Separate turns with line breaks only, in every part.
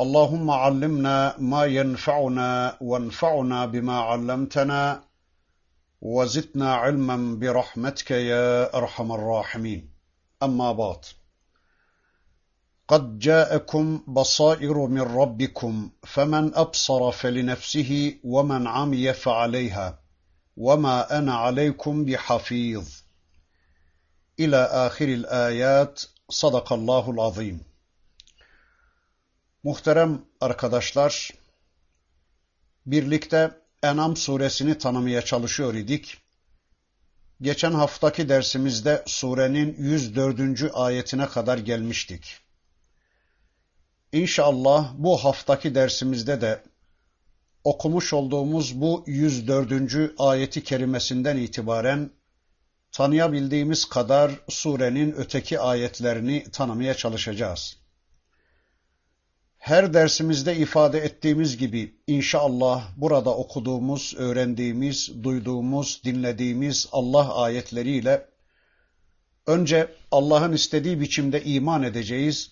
اللهم علمنا ما ينفعنا وانفعنا بما علمتنا وزدنا علما برحمتك يا أرحم الراحمين. أما بعد قد جاءكم بصائر من ربكم فمن أبصر فلنفسه ومن عمي فعليها وما أنا عليكم بحفيظ. إلى آخر الآيات صدق الله العظيم. Muhterem arkadaşlar, birlikte Enam suresini tanımaya çalışıyor idik. Geçen haftaki dersimizde surenin 104. ayetine kadar gelmiştik. İnşallah bu haftaki dersimizde de okumuş olduğumuz bu 104. ayeti kerimesinden itibaren tanıyabildiğimiz kadar surenin öteki ayetlerini tanımaya çalışacağız. Her dersimizde ifade ettiğimiz gibi inşallah burada okuduğumuz, öğrendiğimiz, duyduğumuz, dinlediğimiz Allah ayetleriyle önce Allah'ın istediği biçimde iman edeceğiz.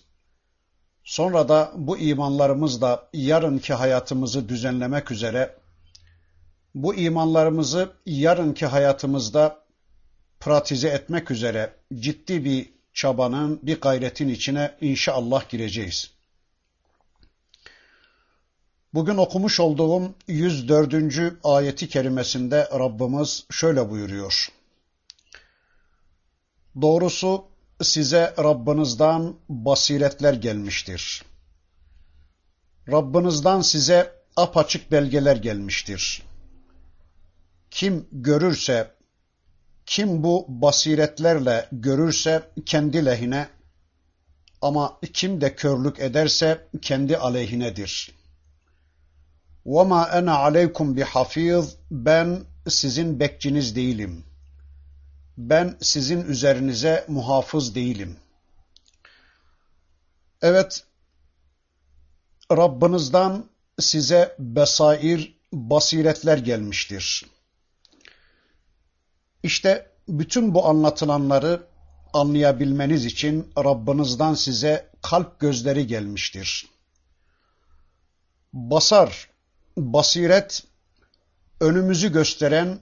Sonra da bu imanlarımızla yarınki hayatımızı düzenlemek üzere bu imanlarımızı yarınki hayatımızda pratize etmek üzere ciddi bir çabanın, bir gayretin içine inşallah gireceğiz. Bugün okumuş olduğum 104. ayeti kerimesinde Rabbimiz şöyle buyuruyor. Doğrusu size Rabbinizden basiretler gelmiştir. Rabbinizden size apaçık belgeler gelmiştir. Kim görürse, kim bu basiretlerle görürse kendi lehine ama kim de körlük ederse kendi aleyhinedir.'' وَمَا أَنَا عَلَيْكُمْ بِحَفِيظ Ben sizin bekçiniz değilim. Ben sizin üzerinize muhafız değilim. Evet, Rabbinizden size besair, basiretler gelmiştir. İşte bütün bu anlatılanları anlayabilmeniz için Rabbinizden size kalp gözleri gelmiştir. Basar, basiret, önümüzü gösteren,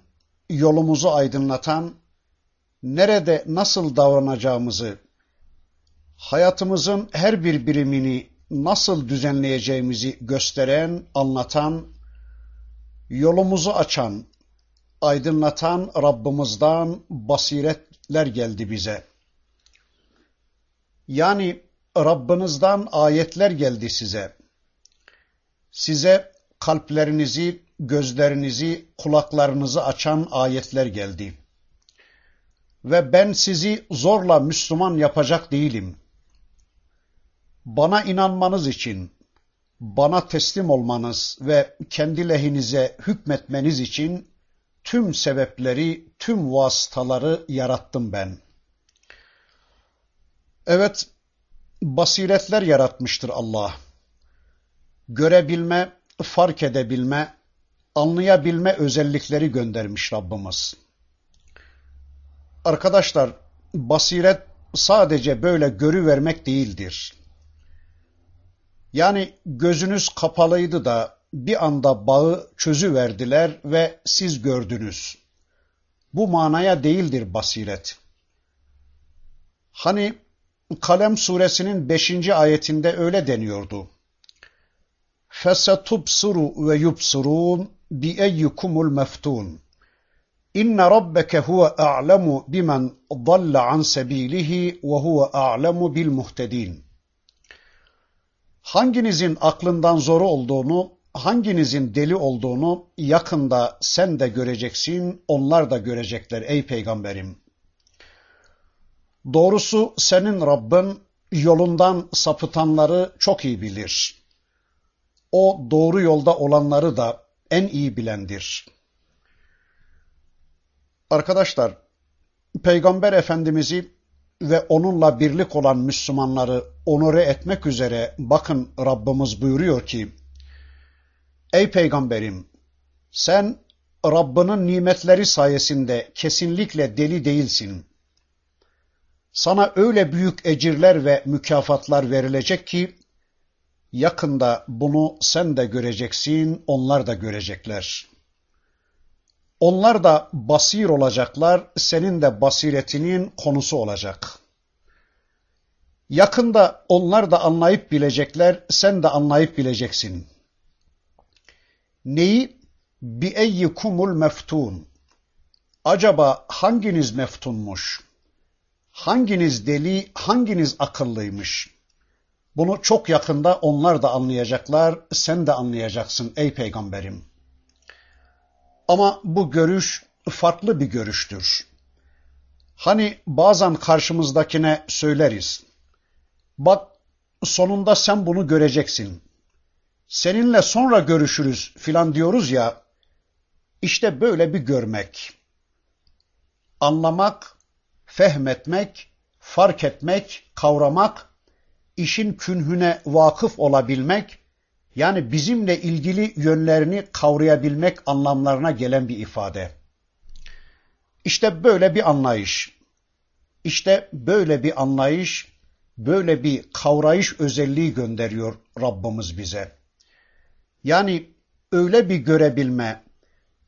yolumuzu aydınlatan, nerede nasıl davranacağımızı, hayatımızın her bir birimini nasıl düzenleyeceğimizi gösteren, anlatan, yolumuzu açan, aydınlatan Rabbimizden basiretler geldi bize. Yani Rabbinizden ayetler geldi size. Size kalplerinizi, gözlerinizi, kulaklarınızı açan ayetler geldi. Ve ben sizi zorla Müslüman yapacak değilim. Bana inanmanız için, bana teslim olmanız ve kendi lehinize hükmetmeniz için tüm sebepleri, tüm vasıtaları yarattım ben. Evet, basiretler yaratmıştır Allah. Görebilme, fark edebilme, anlayabilme özellikleri göndermiş Rabbimiz. Arkadaşlar, basiret sadece böyle görüvermek değildir. Yani gözünüz kapalıydı da bir anda bağı çözüverdiler ve siz gördünüz. Bu manaya değildir basiret. Hani Kalem suresinin 5. ayetinde öyle deniyordu. فَسَتُبْصِرُ وَيُبْصِرُونَ بِأَيِّكُمُ الْمَفْتُونَ إِنَّ رَبَّكَ هُوَ أَعْلَمُ بِمَنْ ضَلَّ عَنْ سَب۪يلِهِ وَهُوَ أَعْلَمُ بِالْمُهْتَد۪ينَ Hanginizin aklından zoru olduğunu, hanginizin deli olduğunu yakında sen de göreceksin, onlar da görecekler ey peygamberim. Doğrusu senin Rabbin yolundan sapıtanları çok iyi bilir. O doğru yolda olanları da en iyi bilendir. Arkadaşlar, Peygamber Efendimiz'i ve onunla birlik olan Müslümanları onore etmek üzere bakın Rabbimiz buyuruyor ki, Ey Peygamberim, sen Rabbinin nimetleri sayesinde kesinlikle deli değilsin. Sana öyle büyük ecirler ve mükafatlar verilecek ki, yakında bunu sen de göreceksin, onlar da görecekler. Onlar da basir olacaklar, senin de basiretinin konusu olacak. Yakında onlar da anlayıp bilecekler, sen de anlayıp bileceksin. Neyi? Bi eyyikumul meftun. Acaba hanginiz meftunmuş? Hanginiz deli, hanginiz akıllıymış? Bunu çok yakında onlar da anlayacaklar, sen de anlayacaksın ey peygamberim. Ama bu görüş farklı bir görüştür. Hani bazen karşımızdakine söyleriz. Bak sonunda sen bunu göreceksin. Seninle sonra görüşürüz filan diyoruz ya. İşte böyle bir görmek. Anlamak, fehmetmek, fark etmek, kavramak, işin künhüne vakıf olabilmek, yani bizimle ilgili yönlerini kavrayabilmek anlamlarına gelen bir ifade. İşte böyle bir anlayış. İşte böyle bir anlayış, böyle bir kavrayış özelliği gönderiyor Rabbimiz bize. Yani öyle bir görebilme,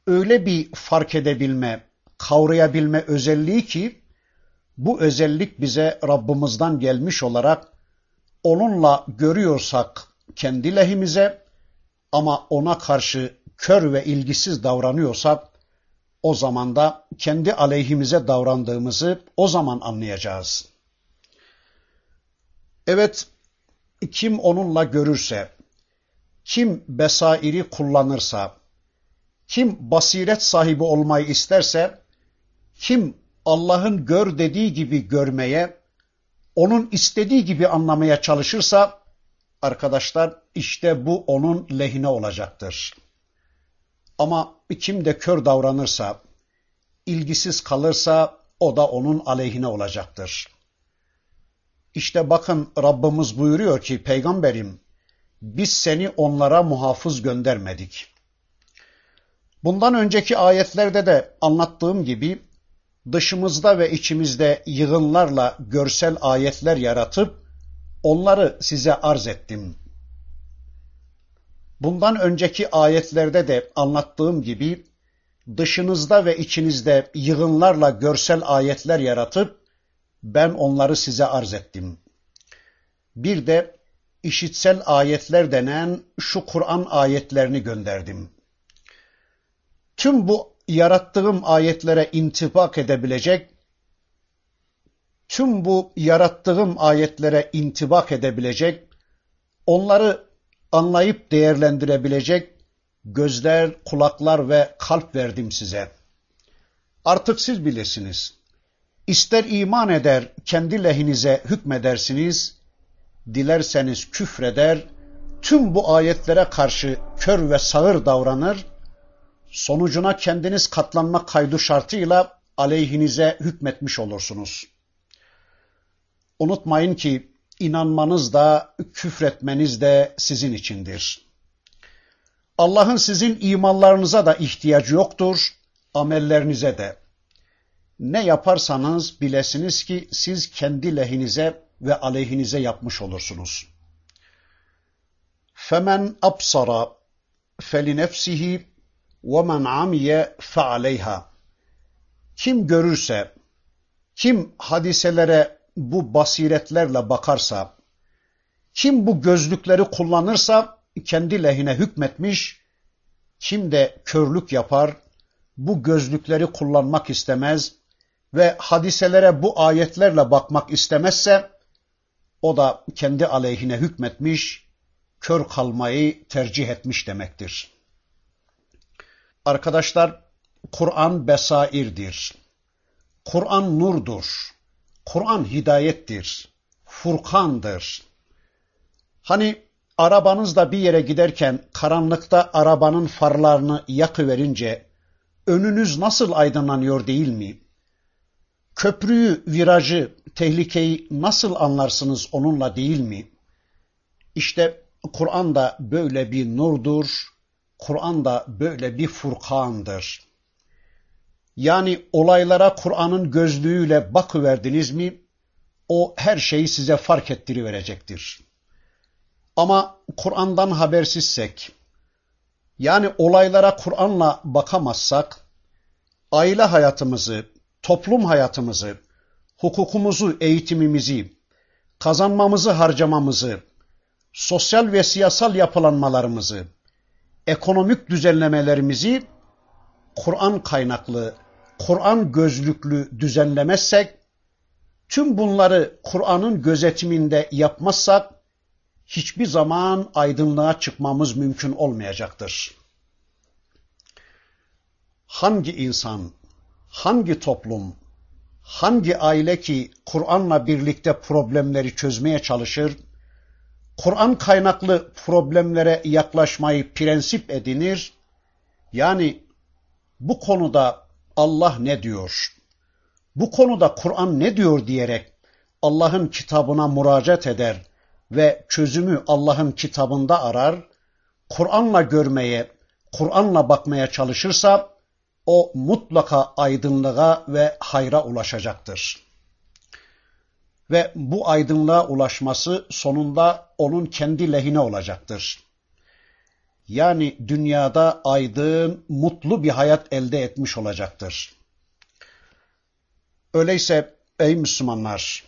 öyle bir fark edebilme, kavrayabilme özelliği ki bu özellik bize Rabbimizden gelmiş olarak onunla görüyorsak kendi lehimize ama ona karşı kör ve ilgisiz davranıyorsak o zaman da kendi aleyhimize davrandığımızı o zaman anlayacağız. Evet, kim onunla görürse, kim besairi kullanırsa, kim basiret sahibi olmayı isterse, kim Allah'ın gör dediği gibi görmeye, onun istediği gibi anlamaya çalışırsa, arkadaşlar işte bu onun lehine olacaktır. Ama kim de kör davranırsa, ilgisiz kalırsa o da onun aleyhine olacaktır. İşte bakın Rabbimiz buyuruyor ki peygamberim biz seni onlara muhafız göndermedik. Bundan önceki ayetlerde de anlattığım gibi dışımızda ve içimizde yığınlarla görsel ayetler yaratıp onları size arz ettim. Bundan önceki ayetlerde de anlattığım gibi dışınızda ve içinizde yığınlarla görsel ayetler yaratıp ben onları size arz ettim. Bir de işitsel ayetler denen şu Kur'an ayetlerini gönderdim. Tüm bu yarattığım ayetlere intibak edebilecek, tüm bu yarattığım ayetlere intibak edebilecek, onları anlayıp değerlendirebilecek gözler, kulaklar ve kalp verdim size. Artık siz bilirsiniz. İster iman eder, kendi lehinize hükmedersiniz, dilerseniz küfreder, tüm bu ayetlere karşı kör ve sağır davranır, sonucuna kendiniz katlanma kaydı şartıyla aleyhinize hükmetmiş olursunuz. Unutmayın ki inanmanız da küfretmeniz de sizin içindir. Allah'ın sizin imanlarınıza da ihtiyacı yoktur, amellerinize de. Ne yaparsanız bilesiniz ki siz kendi lehinize ve aleyhinize yapmış olursunuz. Femen absara felinefsihi men amiye fealeyha. Kim görürse, kim hadiselere bu basiretlerle bakarsa, kim bu gözlükleri kullanırsa kendi lehine hükmetmiş, kim de körlük yapar, bu gözlükleri kullanmak istemez ve hadiselere bu ayetlerle bakmak istemezse, o da kendi aleyhine hükmetmiş, kör kalmayı tercih etmiş demektir. Arkadaşlar, Kur'an besairdir. Kur'an nurdur. Kur'an hidayettir. Furkandır. Hani arabanızda bir yere giderken karanlıkta arabanın farlarını yakıverince önünüz nasıl aydınlanıyor değil mi? Köprüyü, virajı, tehlikeyi nasıl anlarsınız onunla değil mi? İşte Kur'an da böyle bir nurdur, Kur'an da böyle bir furkandır. Yani olaylara Kur'an'ın gözlüğüyle bakıverdiniz mi, o her şeyi size fark ettiriverecektir. Ama Kur'an'dan habersizsek, yani olaylara Kur'an'la bakamazsak, aile hayatımızı, toplum hayatımızı, hukukumuzu, eğitimimizi, kazanmamızı, harcamamızı, sosyal ve siyasal yapılanmalarımızı, ekonomik düzenlemelerimizi Kur'an kaynaklı, Kur'an gözlüklü düzenlemezsek, tüm bunları Kur'an'ın gözetiminde yapmazsak, hiçbir zaman aydınlığa çıkmamız mümkün olmayacaktır. Hangi insan, hangi toplum, hangi aile ki Kur'an'la birlikte problemleri çözmeye çalışır, Kur'an kaynaklı problemlere yaklaşmayı prensip edinir, yani bu konuda Allah ne diyor, bu konuda Kur'an ne diyor diyerek Allah'ın kitabına müracaat eder ve çözümü Allah'ın kitabında arar, Kur'an'la görmeye, Kur'an'la bakmaya çalışırsa o mutlaka aydınlığa ve hayra ulaşacaktır. Ve bu aydınlığa ulaşması sonunda onun kendi lehine olacaktır. Yani dünyada aydın, mutlu bir hayat elde etmiş olacaktır. Öyleyse ey Müslümanlar,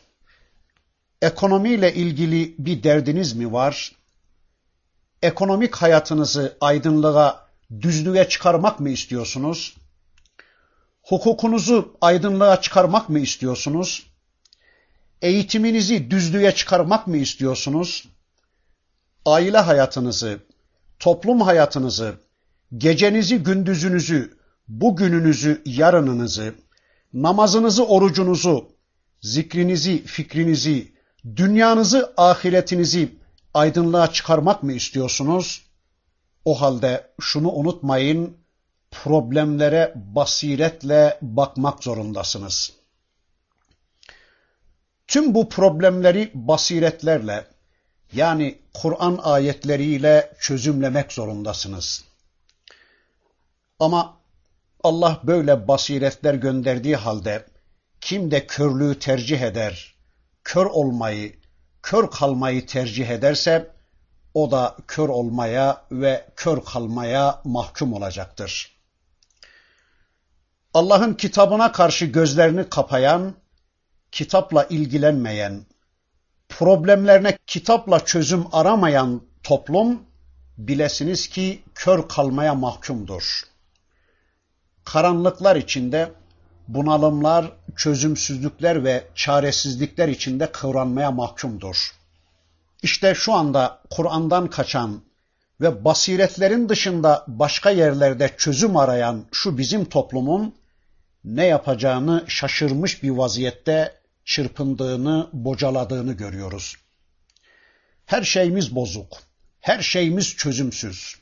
ekonomiyle ilgili bir derdiniz mi var? Ekonomik hayatınızı aydınlığa, düzlüğe çıkarmak mı istiyorsunuz? Hukukunuzu aydınlığa çıkarmak mı istiyorsunuz? Eğitiminizi düzlüğe çıkarmak mı istiyorsunuz? Aile hayatınızı, toplum hayatınızı, gecenizi, gündüzünüzü, bugününüzü, yarınınızı, namazınızı, orucunuzu, zikrinizi, fikrinizi, dünyanızı, ahiretinizi aydınlığa çıkarmak mı istiyorsunuz? O halde şunu unutmayın, problemlere basiretle bakmak zorundasınız. Tüm bu problemleri basiretlerle, yani Kur'an ayetleriyle çözümlemek zorundasınız. Ama Allah böyle basiretler gönderdiği halde kim de körlüğü tercih eder, kör olmayı, kör kalmayı tercih ederse o da kör olmaya ve kör kalmaya mahkum olacaktır. Allah'ın kitabına karşı gözlerini kapayan, kitapla ilgilenmeyen, problemlerine kitapla çözüm aramayan toplum bilesiniz ki kör kalmaya mahkumdur. Karanlıklar içinde bunalımlar, çözümsüzlükler ve çaresizlikler içinde kıvranmaya mahkumdur. İşte şu anda Kur'an'dan kaçan ve basiretlerin dışında başka yerlerde çözüm arayan şu bizim toplumun ne yapacağını şaşırmış bir vaziyette çırpındığını, bocaladığını görüyoruz. Her şeyimiz bozuk, her şeyimiz çözümsüz.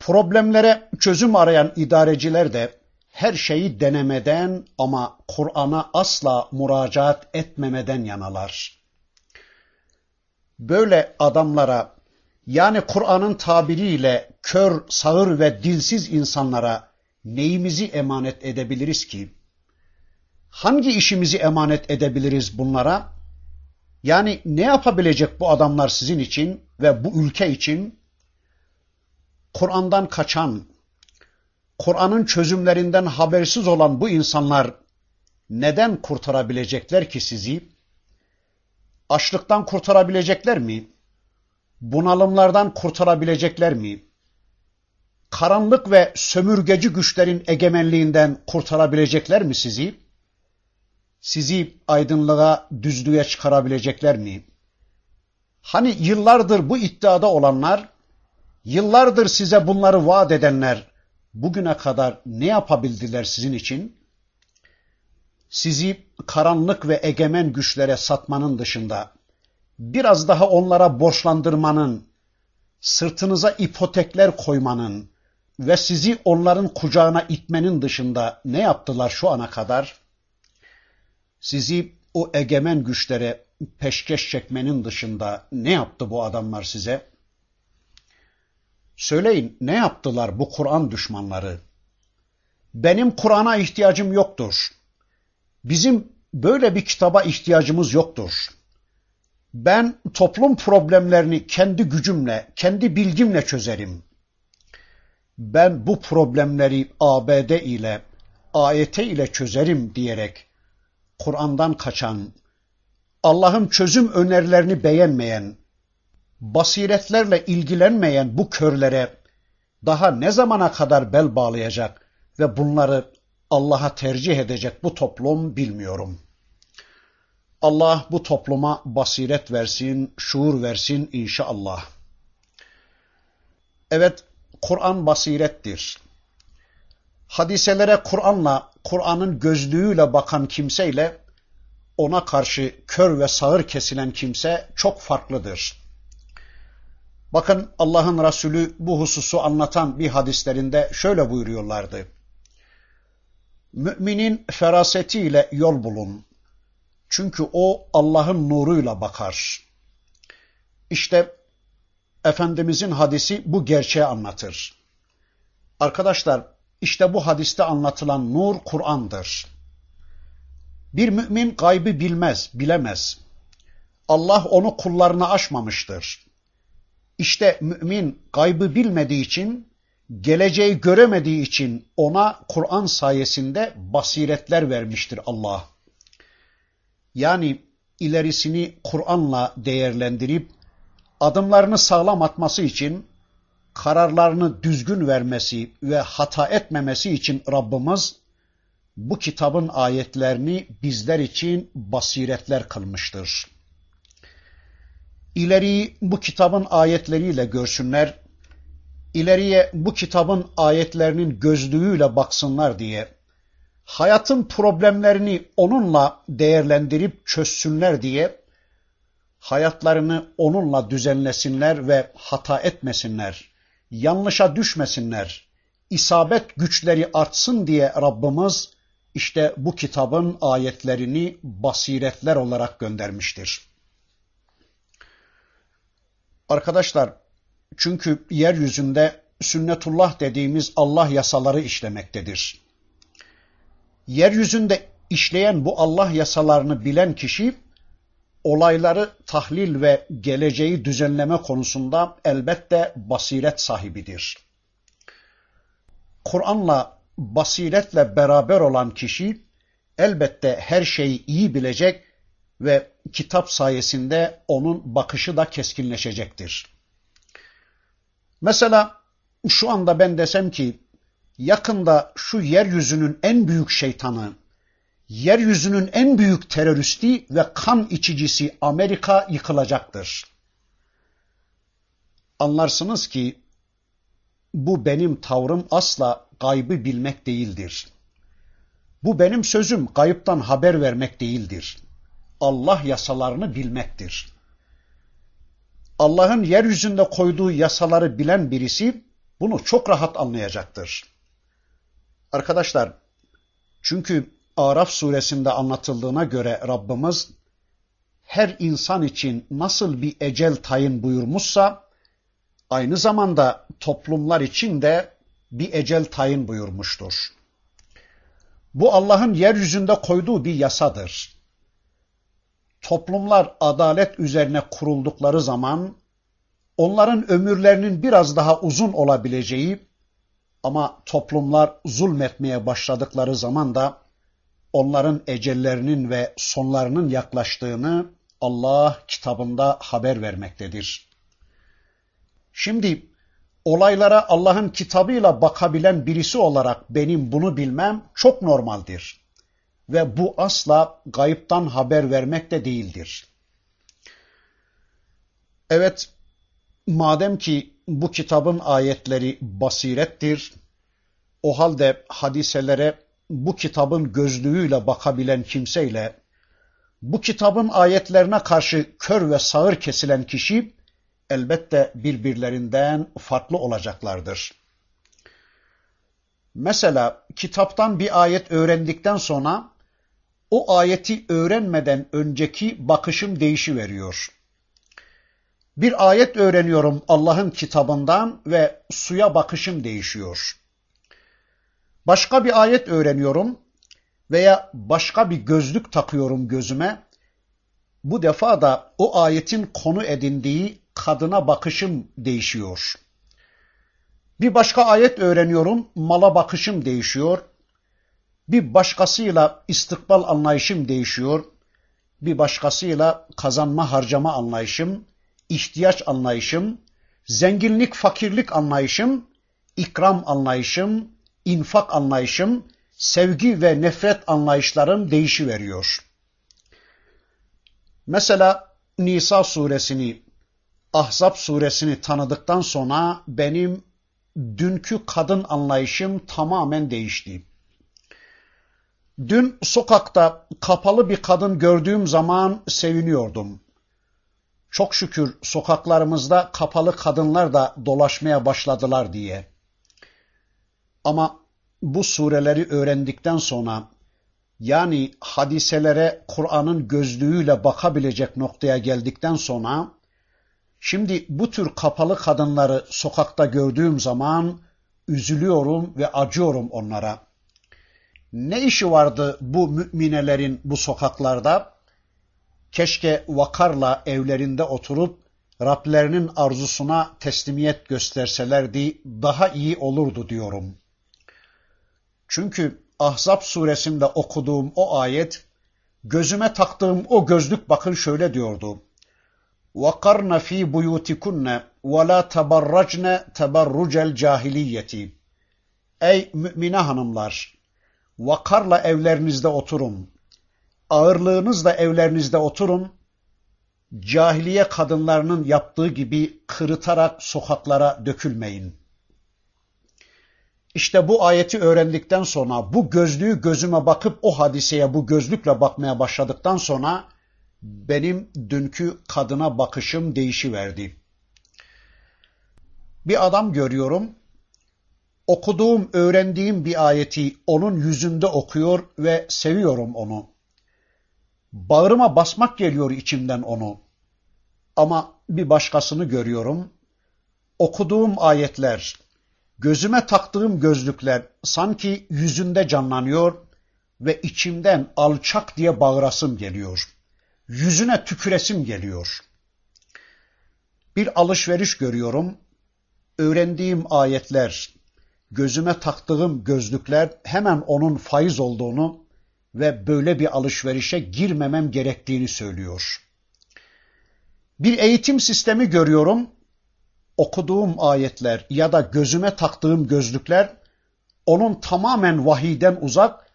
Problemlere çözüm arayan idareciler de her şeyi denemeden ama Kur'an'a asla müracaat etmemeden yanalar. Böyle adamlara yani Kur'an'ın tabiriyle kör, sağır ve dilsiz insanlara neyimizi emanet edebiliriz ki? Hangi işimizi emanet edebiliriz bunlara? Yani ne yapabilecek bu adamlar sizin için ve bu ülke için? Kur'an'dan kaçan, Kur'an'ın çözümlerinden habersiz olan bu insanlar neden kurtarabilecekler ki sizi? Açlıktan kurtarabilecekler mi? Bunalımlardan kurtarabilecekler mi? Karanlık ve sömürgeci güçlerin egemenliğinden kurtarabilecekler mi sizi? Sizi aydınlığa, düzlüğe çıkarabilecekler mi? Hani yıllardır bu iddiada olanlar, yıllardır size bunları vaat edenler, bugüne kadar ne yapabildiler sizin için? Sizi karanlık ve egemen güçlere satmanın dışında biraz daha onlara borçlandırmanın, sırtınıza ipotekler koymanın ve sizi onların kucağına itmenin dışında ne yaptılar şu ana kadar? Sizi o egemen güçlere peşkeş çekmenin dışında ne yaptı bu adamlar size? Söyleyin ne yaptılar bu Kur'an düşmanları? Benim Kur'an'a ihtiyacım yoktur. Bizim böyle bir kitaba ihtiyacımız yoktur. Ben toplum problemlerini kendi gücümle, kendi bilgimle çözerim. Ben bu problemleri ABD ile, AYT ile çözerim diyerek Kur'an'dan kaçan, Allah'ın çözüm önerilerini beğenmeyen, basiretlerle ilgilenmeyen bu körlere daha ne zamana kadar bel bağlayacak ve bunları Allah'a tercih edecek bu toplum bilmiyorum. Allah bu topluma basiret versin, şuur versin inşallah. Evet, Kur'an basirettir. Hadiselere Kur'an'la, Kur'an'ın gözlüğüyle bakan kimseyle ona karşı kör ve sağır kesilen kimse çok farklıdır. Bakın Allah'ın Resulü bu hususu anlatan bir hadislerinde şöyle buyuruyorlardı. Müminin ferasetiyle yol bulun. Çünkü o Allah'ın nuruyla bakar. İşte Efendimizin hadisi bu gerçeği anlatır. Arkadaşlar işte bu hadiste anlatılan nur Kur'an'dır. Bir mümin gaybı bilmez, bilemez. Allah onu kullarına aşmamıştır. İşte mümin gaybı bilmediği için, geleceği göremediği için ona Kur'an sayesinde basiretler vermiştir Allah. Yani ilerisini Kur'an'la değerlendirip adımlarını sağlam atması için kararlarını düzgün vermesi ve hata etmemesi için Rabbimiz bu kitabın ayetlerini bizler için basiretler kılmıştır. İleriyi bu kitabın ayetleriyle görsünler, ileriye bu kitabın ayetlerinin gözlüğüyle baksınlar diye hayatın problemlerini onunla değerlendirip çözsünler diye hayatlarını onunla düzenlesinler ve hata etmesinler, yanlışa düşmesinler, isabet güçleri artsın diye Rabbimiz işte bu kitabın ayetlerini basiretler olarak göndermiştir. Arkadaşlar çünkü yeryüzünde sünnetullah dediğimiz Allah yasaları işlemektedir. Yeryüzünde işleyen bu Allah yasalarını bilen kişi olayları tahlil ve geleceği düzenleme konusunda elbette basiret sahibidir. Kur'an'la basiretle beraber olan kişi elbette her şeyi iyi bilecek ve kitap sayesinde onun bakışı da keskinleşecektir. Mesela şu anda ben desem ki yakında şu yeryüzünün en büyük şeytanı, yeryüzünün en büyük teröristi ve kan içicisi Amerika yıkılacaktır. Anlarsınız ki bu benim tavrım asla gaybı bilmek değildir. Bu benim sözüm gayıptan haber vermek değildir. Allah yasalarını bilmektir. Allah'ın yeryüzünde koyduğu yasaları bilen birisi bunu çok rahat anlayacaktır. Arkadaşlar, çünkü Araf suresinde anlatıldığına göre Rabbimiz her insan için nasıl bir ecel tayin buyurmuşsa aynı zamanda toplumlar için de bir ecel tayin buyurmuştur. Bu Allah'ın yeryüzünde koyduğu bir yasadır. Toplumlar adalet üzerine kuruldukları zaman onların ömürlerinin biraz daha uzun olabileceği ama toplumlar zulmetmeye başladıkları zaman da onların ecellerinin ve sonlarının yaklaştığını Allah kitabında haber vermektedir. Şimdi olaylara Allah'ın kitabıyla bakabilen birisi olarak benim bunu bilmem çok normaldir. Ve bu asla gayıptan haber vermek de değildir. Evet, madem ki bu kitabın ayetleri basirettir, o halde hadiselere bu kitabın gözlüğüyle bakabilen kimseyle Bu kitabın ayetlerine karşı kör ve sağır kesilen kişi elbette birbirlerinden farklı olacaklardır. Mesela kitaptan bir ayet öğrendikten sonra o ayeti öğrenmeden önceki bakışım değişiveriyor. Bir ayet öğreniyorum Allah'ın kitabından ve suya bakışım değişiyor. Başka bir ayet öğreniyorum veya başka bir gözlük takıyorum gözüme. Bu defa da o ayetin konu edindiği kadına bakışım değişiyor. Bir başka ayet öğreniyorum, mala bakışım değişiyor. Bir başkasıyla istikbal anlayışım değişiyor. Bir başkasıyla kazanma harcama anlayışım, ihtiyaç anlayışım, zenginlik fakirlik anlayışım, ikram anlayışım, infak anlayışım, sevgi ve nefret anlayışlarım değişiveriyor. Mesela Nisa suresini, Ahzab suresini tanıdıktan sonra benim dünkü kadın anlayışım tamamen değişti. Dün sokakta kapalı bir kadın gördüğüm zaman seviniyordum. Çok şükür sokaklarımızda kapalı kadınlar da dolaşmaya başladılar diye. Ama bu sureleri öğrendikten sonra yani hadiselere Kur'an'ın gözlüğüyle bakabilecek noktaya geldikten sonra şimdi bu tür kapalı kadınları sokakta gördüğüm zaman üzülüyorum ve acıyorum onlara. Ne işi vardı bu müminelerin bu sokaklarda? Keşke vakarla evlerinde oturup Rablerinin arzusuna teslimiyet gösterselerdi daha iyi olurdu diyorum. Çünkü Ahzab suresinde okuduğum o ayet, gözüme taktığım o gözlük bakın şöyle diyordu. وَقَرْنَ ف۪ي بُيُوتِكُنَّ وَلَا تَبَرَّجْنَ تَبَرُّجَ الْجَاهِلِيَّةِ Ey mümine hanımlar! Vakarla evlerinizde oturun. Ağırlığınızla evlerinizde oturun. Cahiliye kadınlarının yaptığı gibi kırıtarak sokaklara dökülmeyin. İşte bu ayeti öğrendikten sonra bu gözlüğü gözüme bakıp o hadiseye bu gözlükle bakmaya başladıktan sonra benim dünkü kadına bakışım değişiverdi. Bir adam görüyorum, okuduğum, öğrendiğim bir ayeti onun yüzünde okuyor ve seviyorum onu. Bağrıma basmak geliyor içimden onu. Ama bir başkasını görüyorum. Okuduğum ayetler, gözüme taktığım gözlükler sanki yüzünde canlanıyor ve içimden alçak diye bağırasım geliyor. Yüzüne tüküresim geliyor. Bir alışveriş görüyorum. Öğrendiğim ayetler, gözüme taktığım gözlükler hemen onun faiz olduğunu ve böyle bir alışverişe girmemem gerektiğini söylüyor. Bir eğitim sistemi görüyorum. Okuduğum ayetler ya da gözüme taktığım gözlükler onun tamamen vahiden uzak,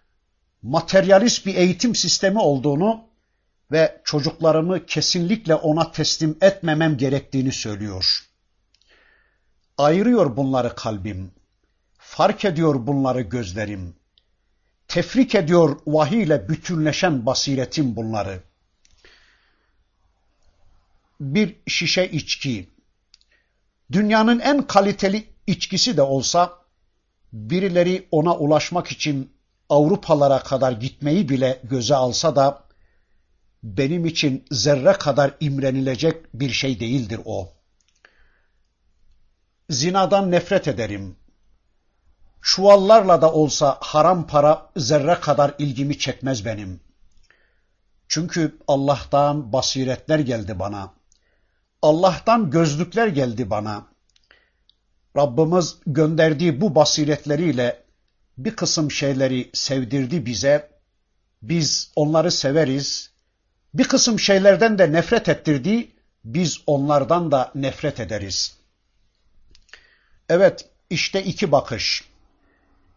materyalist bir eğitim sistemi olduğunu ve çocuklarımı kesinlikle ona teslim etmemem gerektiğini söylüyor. Ayırıyor bunları kalbim. Fark ediyor bunları gözlerim. Tefrik ediyor vahiy ile bütünleşen basiretim bunları. Bir şişe içki, dünyanın en kaliteli içkisi de olsa, birileri ona ulaşmak için Avrupalara kadar gitmeyi bile göze alsa da, benim için zerre kadar imrenilecek bir şey değildir o. Zinadan nefret ederim çuvallarla da olsa haram para zerre kadar ilgimi çekmez benim. Çünkü Allah'tan basiretler geldi bana. Allah'tan gözlükler geldi bana. Rabbimiz gönderdiği bu basiretleriyle bir kısım şeyleri sevdirdi bize. Biz onları severiz. Bir kısım şeylerden de nefret ettirdi. Biz onlardan da nefret ederiz. Evet, işte iki bakış.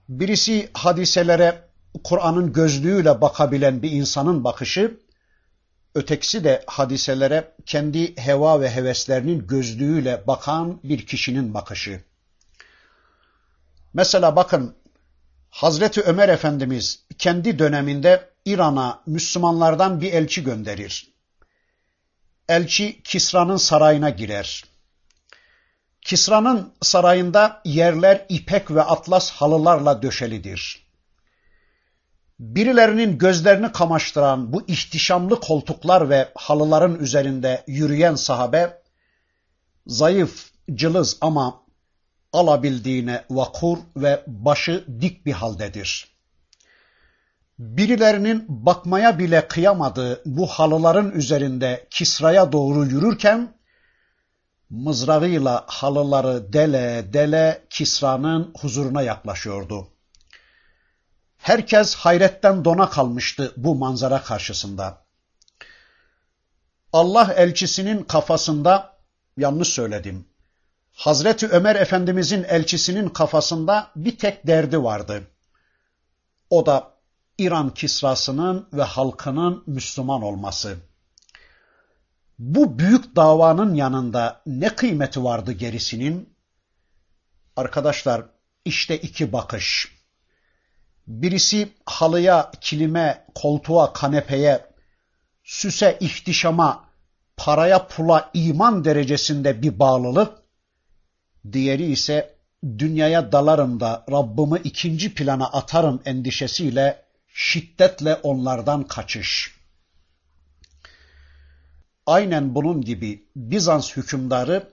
Birisi hadiselere Kur'an'ın gözlüğüyle bakabilen bir insanın bakışı, ötekisi de hadiselere kendi heva ve heveslerinin gözlüğüyle bakan bir kişinin bakışı. Mesela bakın Hazreti Ömer Efendimiz kendi döneminde İran'a Müslümanlardan bir elçi gönderir. Elçi Kisra'nın sarayına girer. Kisra'nın sarayında yerler ipek ve atlas halılarla döşelidir. Birilerinin gözlerini kamaştıran bu ihtişamlı koltuklar ve halıların üzerinde yürüyen sahabe, zayıf, cılız ama alabildiğine vakur ve başı dik bir haldedir. Birilerinin bakmaya bile kıyamadığı bu halıların üzerinde Kisra'ya doğru yürürken, mızrağıyla halıları dele dele Kisra'nın huzuruna yaklaşıyordu. Herkes hayretten dona kalmıştı bu manzara karşısında. Allah elçisinin kafasında, yanlış söyledim, Hazreti Ömer Efendimizin elçisinin kafasında bir tek derdi vardı. O da İran Kisrası'nın ve halkının Müslüman olması. Bu büyük davanın yanında ne kıymeti vardı gerisinin? Arkadaşlar işte iki bakış. Birisi halıya, kilime, koltuğa, kanepeye, süse, ihtişama, paraya, pula, iman derecesinde bir bağlılık. Diğeri ise dünyaya dalarım da Rabbimi ikinci plana atarım endişesiyle şiddetle onlardan kaçış. Aynen bunun gibi Bizans hükümdarı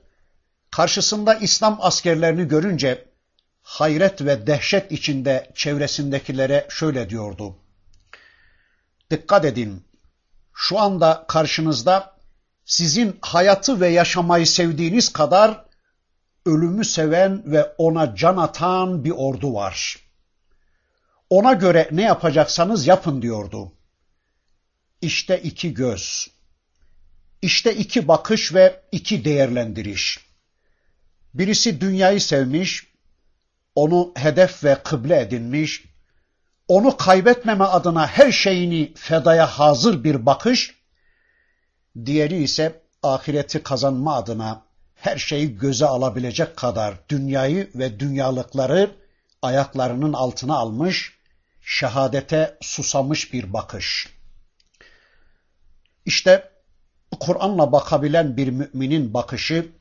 karşısında İslam askerlerini görünce hayret ve dehşet içinde çevresindekilere şöyle diyordu. Dikkat edin, şu anda karşınızda sizin hayatı ve yaşamayı sevdiğiniz kadar ölümü seven ve ona can atan bir ordu var. Ona göre ne yapacaksanız yapın diyordu. İşte iki göz, işte iki bakış ve iki değerlendiriş. Birisi dünyayı sevmiş, onu hedef ve kıble edinmiş, onu kaybetmeme adına her şeyini fedaya hazır bir bakış, diğeri ise ahireti kazanma adına her şeyi göze alabilecek kadar dünyayı ve dünyalıkları ayaklarının altına almış, şehadete susamış bir bakış. İşte Kur'an'la bakabilen bir müminin bakışı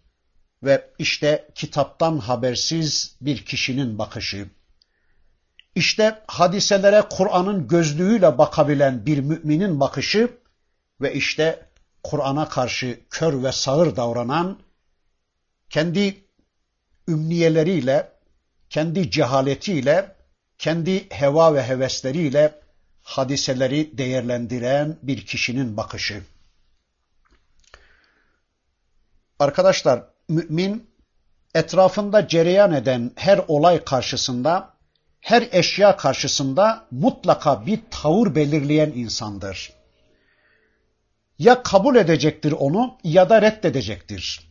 ve işte kitaptan habersiz bir kişinin bakışı. İşte hadiselere Kur'an'ın gözlüğüyle bakabilen bir müminin bakışı ve işte Kur'an'a karşı kör ve sağır davranan, kendi ümniyeleriyle, kendi cehaletiyle, kendi heva ve hevesleriyle hadiseleri değerlendiren bir kişinin bakışı. Arkadaşlar, mümin etrafında cereyan eden her olay karşısında, her eşya karşısında mutlaka bir tavır belirleyen insandır. Ya kabul edecektir onu ya da reddedecektir.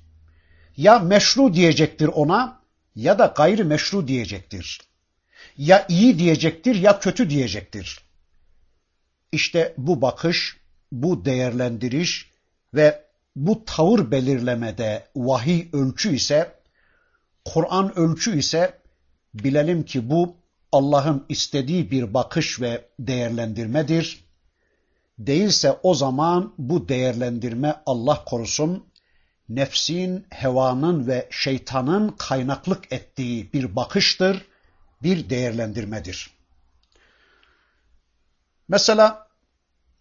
Ya meşru diyecektir ona ya da gayri meşru diyecektir. Ya iyi diyecektir ya kötü diyecektir. İşte bu bakış, bu değerlendiriş ve bu tavır belirlemede vahiy ölçü ise, Kur'an ölçü ise bilelim ki bu Allah'ın istediği bir bakış ve değerlendirmedir. Değilse o zaman bu değerlendirme Allah korusun nefsin, hevanın ve şeytanın kaynaklık ettiği bir bakıştır, bir değerlendirmedir. Mesela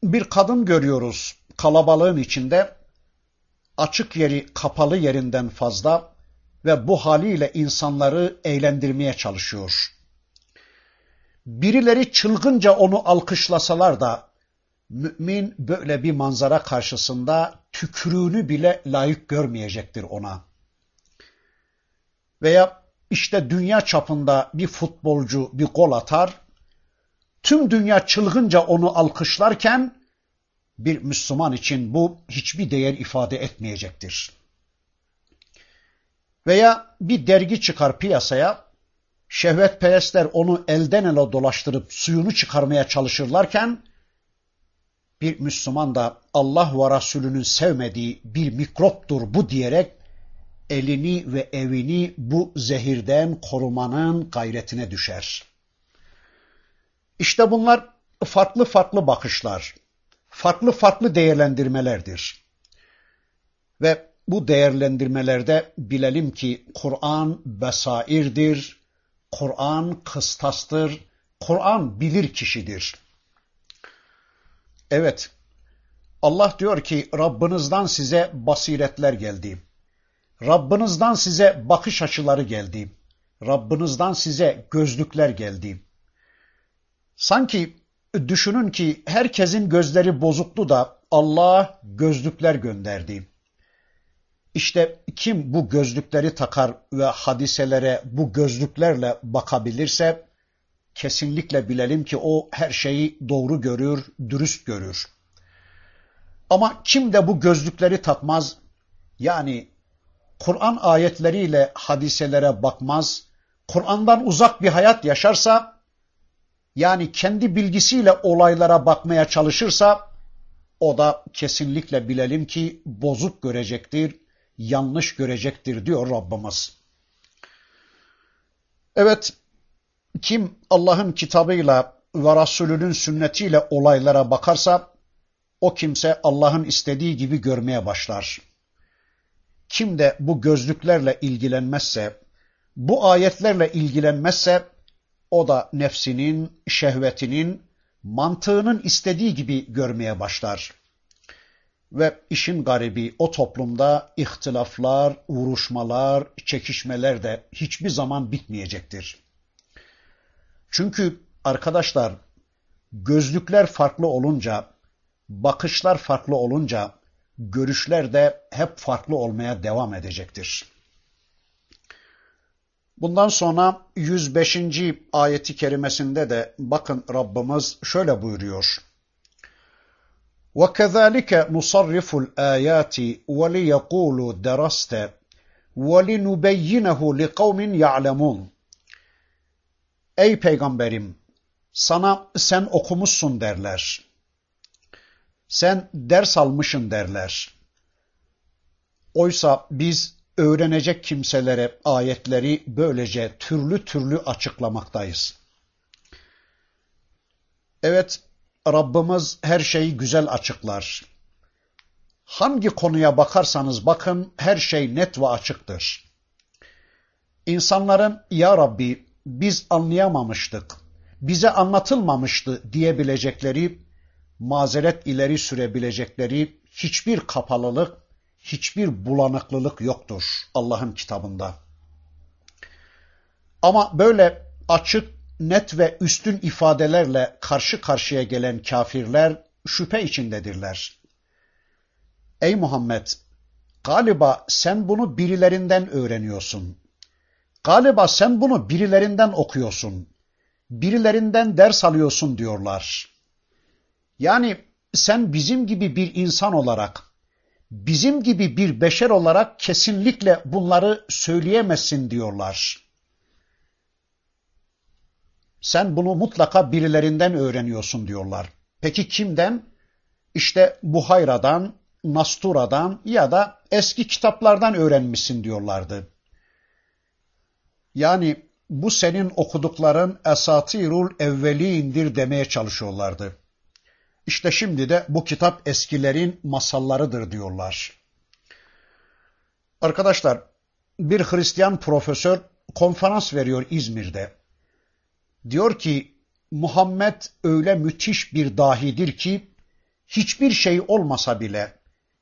bir kadın görüyoruz kalabalığın içinde açık yeri kapalı yerinden fazla ve bu haliyle insanları eğlendirmeye çalışıyor. Birileri çılgınca onu alkışlasalar da mümin böyle bir manzara karşısında tükürüğünü bile layık görmeyecektir ona. Veya işte dünya çapında bir futbolcu bir gol atar, tüm dünya çılgınca onu alkışlarken bir Müslüman için bu hiçbir değer ifade etmeyecektir. Veya bir dergi çıkar piyasaya, şehvetperestler onu elden ele dolaştırıp suyunu çıkarmaya çalışırlarken, bir Müslüman da Allah ve Resulünün sevmediği bir mikroptur bu diyerek elini ve evini bu zehirden korumanın gayretine düşer. İşte bunlar farklı farklı bakışlar, farklı farklı değerlendirmelerdir. Ve bu değerlendirmelerde bilelim ki Kur'an besairdir, Kur'an kıstastır, Kur'an bilir kişidir. Evet, Allah diyor ki Rabbinizden size basiretler geldi. Rabbinizden size bakış açıları geldi. Rabbinizden size gözlükler geldi. Sanki düşünün ki herkesin gözleri bozuktu da Allah gözlükler gönderdi. İşte kim bu gözlükleri takar ve hadiselere bu gözlüklerle bakabilirse kesinlikle bilelim ki o her şeyi doğru görür, dürüst görür. Ama kim de bu gözlükleri takmaz, yani Kur'an ayetleriyle hadiselere bakmaz, Kur'an'dan uzak bir hayat yaşarsa, yani kendi bilgisiyle olaylara bakmaya çalışırsa, o da kesinlikle bilelim ki bozuk görecektir, yanlış görecektir diyor Rabbimiz. Evet, kim Allah'ın kitabıyla ve Resulünün sünnetiyle olaylara bakarsa, o kimse Allah'ın istediği gibi görmeye başlar. Kim de bu gözlüklerle ilgilenmezse, bu ayetlerle ilgilenmezse, o da nefsinin, şehvetinin, mantığının istediği gibi görmeye başlar. Ve işin garibi o toplumda ihtilaflar, vuruşmalar, çekişmeler de hiçbir zaman bitmeyecektir. Çünkü arkadaşlar gözlükler farklı olunca, bakışlar farklı olunca görüşler de hep farklı olmaya devam edecektir. Bundan sonra 105. ayeti kerimesinde de bakın Rabbimiz şöyle buyuruyor. وَكَذَٰلِكَ نُصَرِّفُ الْآيَاتِ وَلِيَقُولُوا دَرَسْتَ وَلِنُبَيِّنَهُ لِقَوْمٍ يَعْلَمُونَ Ey peygamberim sana sen okumuşsun derler. Sen ders almışın derler. Oysa biz öğrenecek kimselere ayetleri böylece türlü türlü açıklamaktayız. Evet, Rabbimiz her şeyi güzel açıklar. Hangi konuya bakarsanız bakın her şey net ve açıktır. İnsanların ya Rabbi biz anlayamamıştık, bize anlatılmamıştı diyebilecekleri, mazeret ileri sürebilecekleri hiçbir kapalılık, hiçbir bulanıklılık yoktur Allah'ın kitabında. Ama böyle açık, net ve üstün ifadelerle karşı karşıya gelen kafirler şüphe içindedirler. Ey Muhammed, galiba sen bunu birilerinden öğreniyorsun. Galiba sen bunu birilerinden okuyorsun. Birilerinden ders alıyorsun diyorlar. Yani sen bizim gibi bir insan olarak, bizim gibi bir beşer olarak kesinlikle bunları söyleyemezsin diyorlar. Sen bunu mutlaka birilerinden öğreniyorsun diyorlar. Peki kimden? İşte Buhayra'dan, Nastura'dan ya da eski kitaplardan öğrenmişsin diyorlardı. Yani bu senin okudukların esatirul evveliindir demeye çalışıyorlardı. İşte şimdi de bu kitap eskilerin masallarıdır diyorlar. Arkadaşlar bir Hristiyan profesör konferans veriyor İzmir'de. Diyor ki Muhammed öyle müthiş bir dahidir ki hiçbir şey olmasa bile,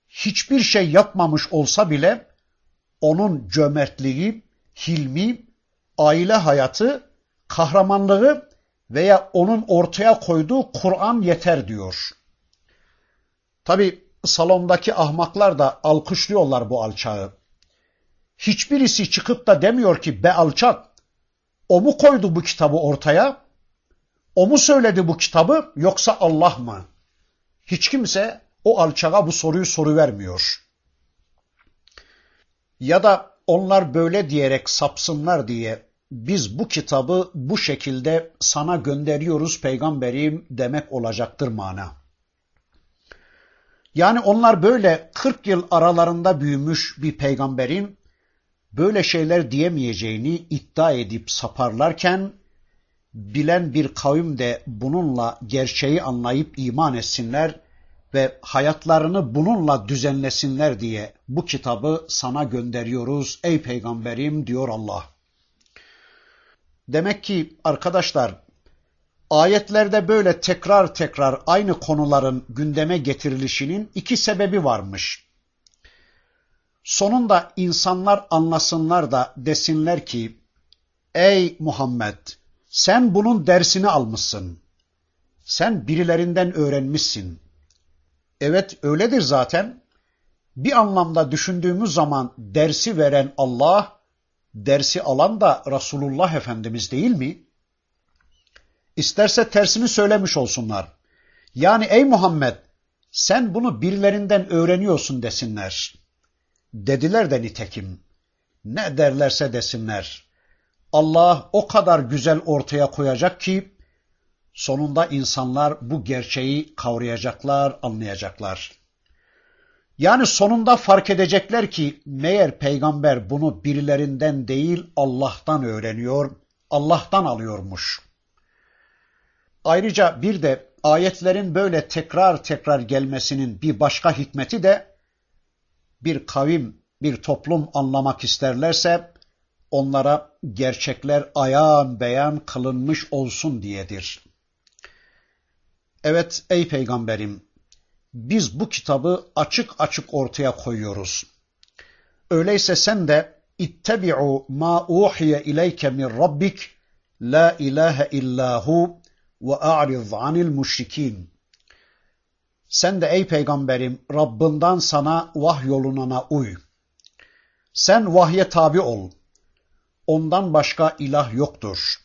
hiçbir şey yapmamış olsa bile onun cömertliği, hilmi, aile hayatı, kahramanlığı veya onun ortaya koyduğu Kur'an yeter diyor. Tabi salondaki ahmaklar da alkışlıyorlar bu alçağı. Hiçbirisi çıkıp da demiyor ki be alçak, o mu koydu bu kitabı ortaya? O mu söyledi bu kitabı yoksa Allah mı? Hiç kimse o alçağa bu soruyu soru vermiyor. Ya da onlar böyle diyerek sapsınlar diye biz bu kitabı bu şekilde sana gönderiyoruz peygamberim demek olacaktır mana. Yani onlar böyle 40 yıl aralarında büyümüş bir peygamberin böyle şeyler diyemeyeceğini iddia edip saparlarken bilen bir kavim de bununla gerçeği anlayıp iman etsinler ve hayatlarını bununla düzenlesinler diye bu kitabı sana gönderiyoruz ey peygamberim diyor Allah. Demek ki arkadaşlar ayetlerde böyle tekrar tekrar aynı konuların gündeme getirilişinin iki sebebi varmış. Sonunda insanlar anlasınlar da desinler ki ey Muhammed sen bunun dersini almışsın. Sen birilerinden öğrenmişsin. Evet öyledir zaten. Bir anlamda düşündüğümüz zaman dersi veren Allah, dersi alan da Resulullah Efendimiz değil mi? İsterse tersini söylemiş olsunlar. Yani ey Muhammed sen bunu birilerinden öğreniyorsun desinler. Dediler de nitekim. Ne derlerse desinler. Allah o kadar güzel ortaya koyacak ki sonunda insanlar bu gerçeği kavrayacaklar, anlayacaklar. Yani sonunda fark edecekler ki meğer peygamber bunu birilerinden değil Allah'tan öğreniyor, Allah'tan alıyormuş. Ayrıca bir de ayetlerin böyle tekrar tekrar gelmesinin bir başka hikmeti de bir kavim, bir toplum anlamak isterlerse onlara gerçekler ayan beyan kılınmış olsun diyedir. Evet ey peygamberim biz bu kitabı açık açık ortaya koyuyoruz. Öyleyse sen de ittebi'u ma uhiye ileyke min rabbik la ilahe illahu ve a'rid anil müşrikin. Sen de ey peygamberim Rabbinden sana vahyolunana uy. Sen vahye tabi ol. Ondan başka ilah yoktur.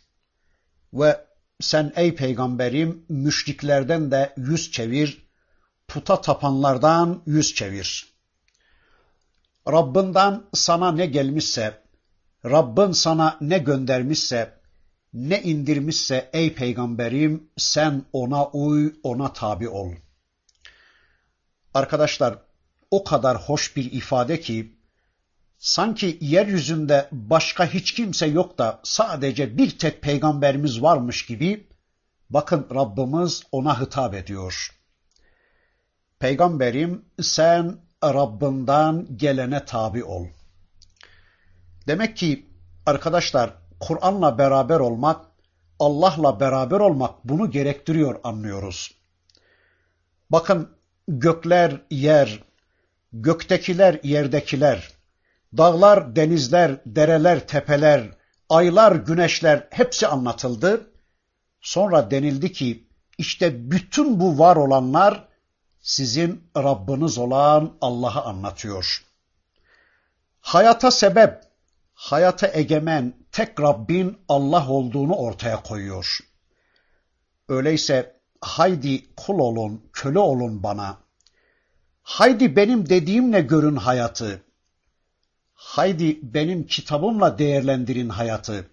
Ve sen ey peygamberim müşriklerden de yüz çevir, puta tapanlardan yüz çevir. Rabbinden sana ne gelmişse, Rabbin sana ne göndermişse, ne indirmişse ey peygamberim sen ona uy, ona tabi ol. Arkadaşlar o kadar hoş bir ifade ki sanki yeryüzünde başka hiç kimse yok da sadece bir tek peygamberimiz varmış gibi bakın Rabbimiz ona hitap ediyor. Peygamberim sen Rabbinden gelene tabi ol. Demek ki arkadaşlar Kur'an'la beraber olmak, Allah'la beraber olmak bunu gerektiriyor anlıyoruz. Bakın gökler, yer, göktekiler, yerdekiler, dağlar, denizler, dereler, tepeler, aylar, güneşler hepsi anlatıldı. Sonra denildi ki işte bütün bu var olanlar sizin Rabbiniz olan Allah'ı anlatıyor. Hayata sebep, hayata egemen tek Rabbin Allah olduğunu ortaya koyuyor. Öyleyse haydi kul olun, köle olun bana. Haydi benim dediğimle görün hayatı. Haydi benim kitabımla değerlendirin hayatı.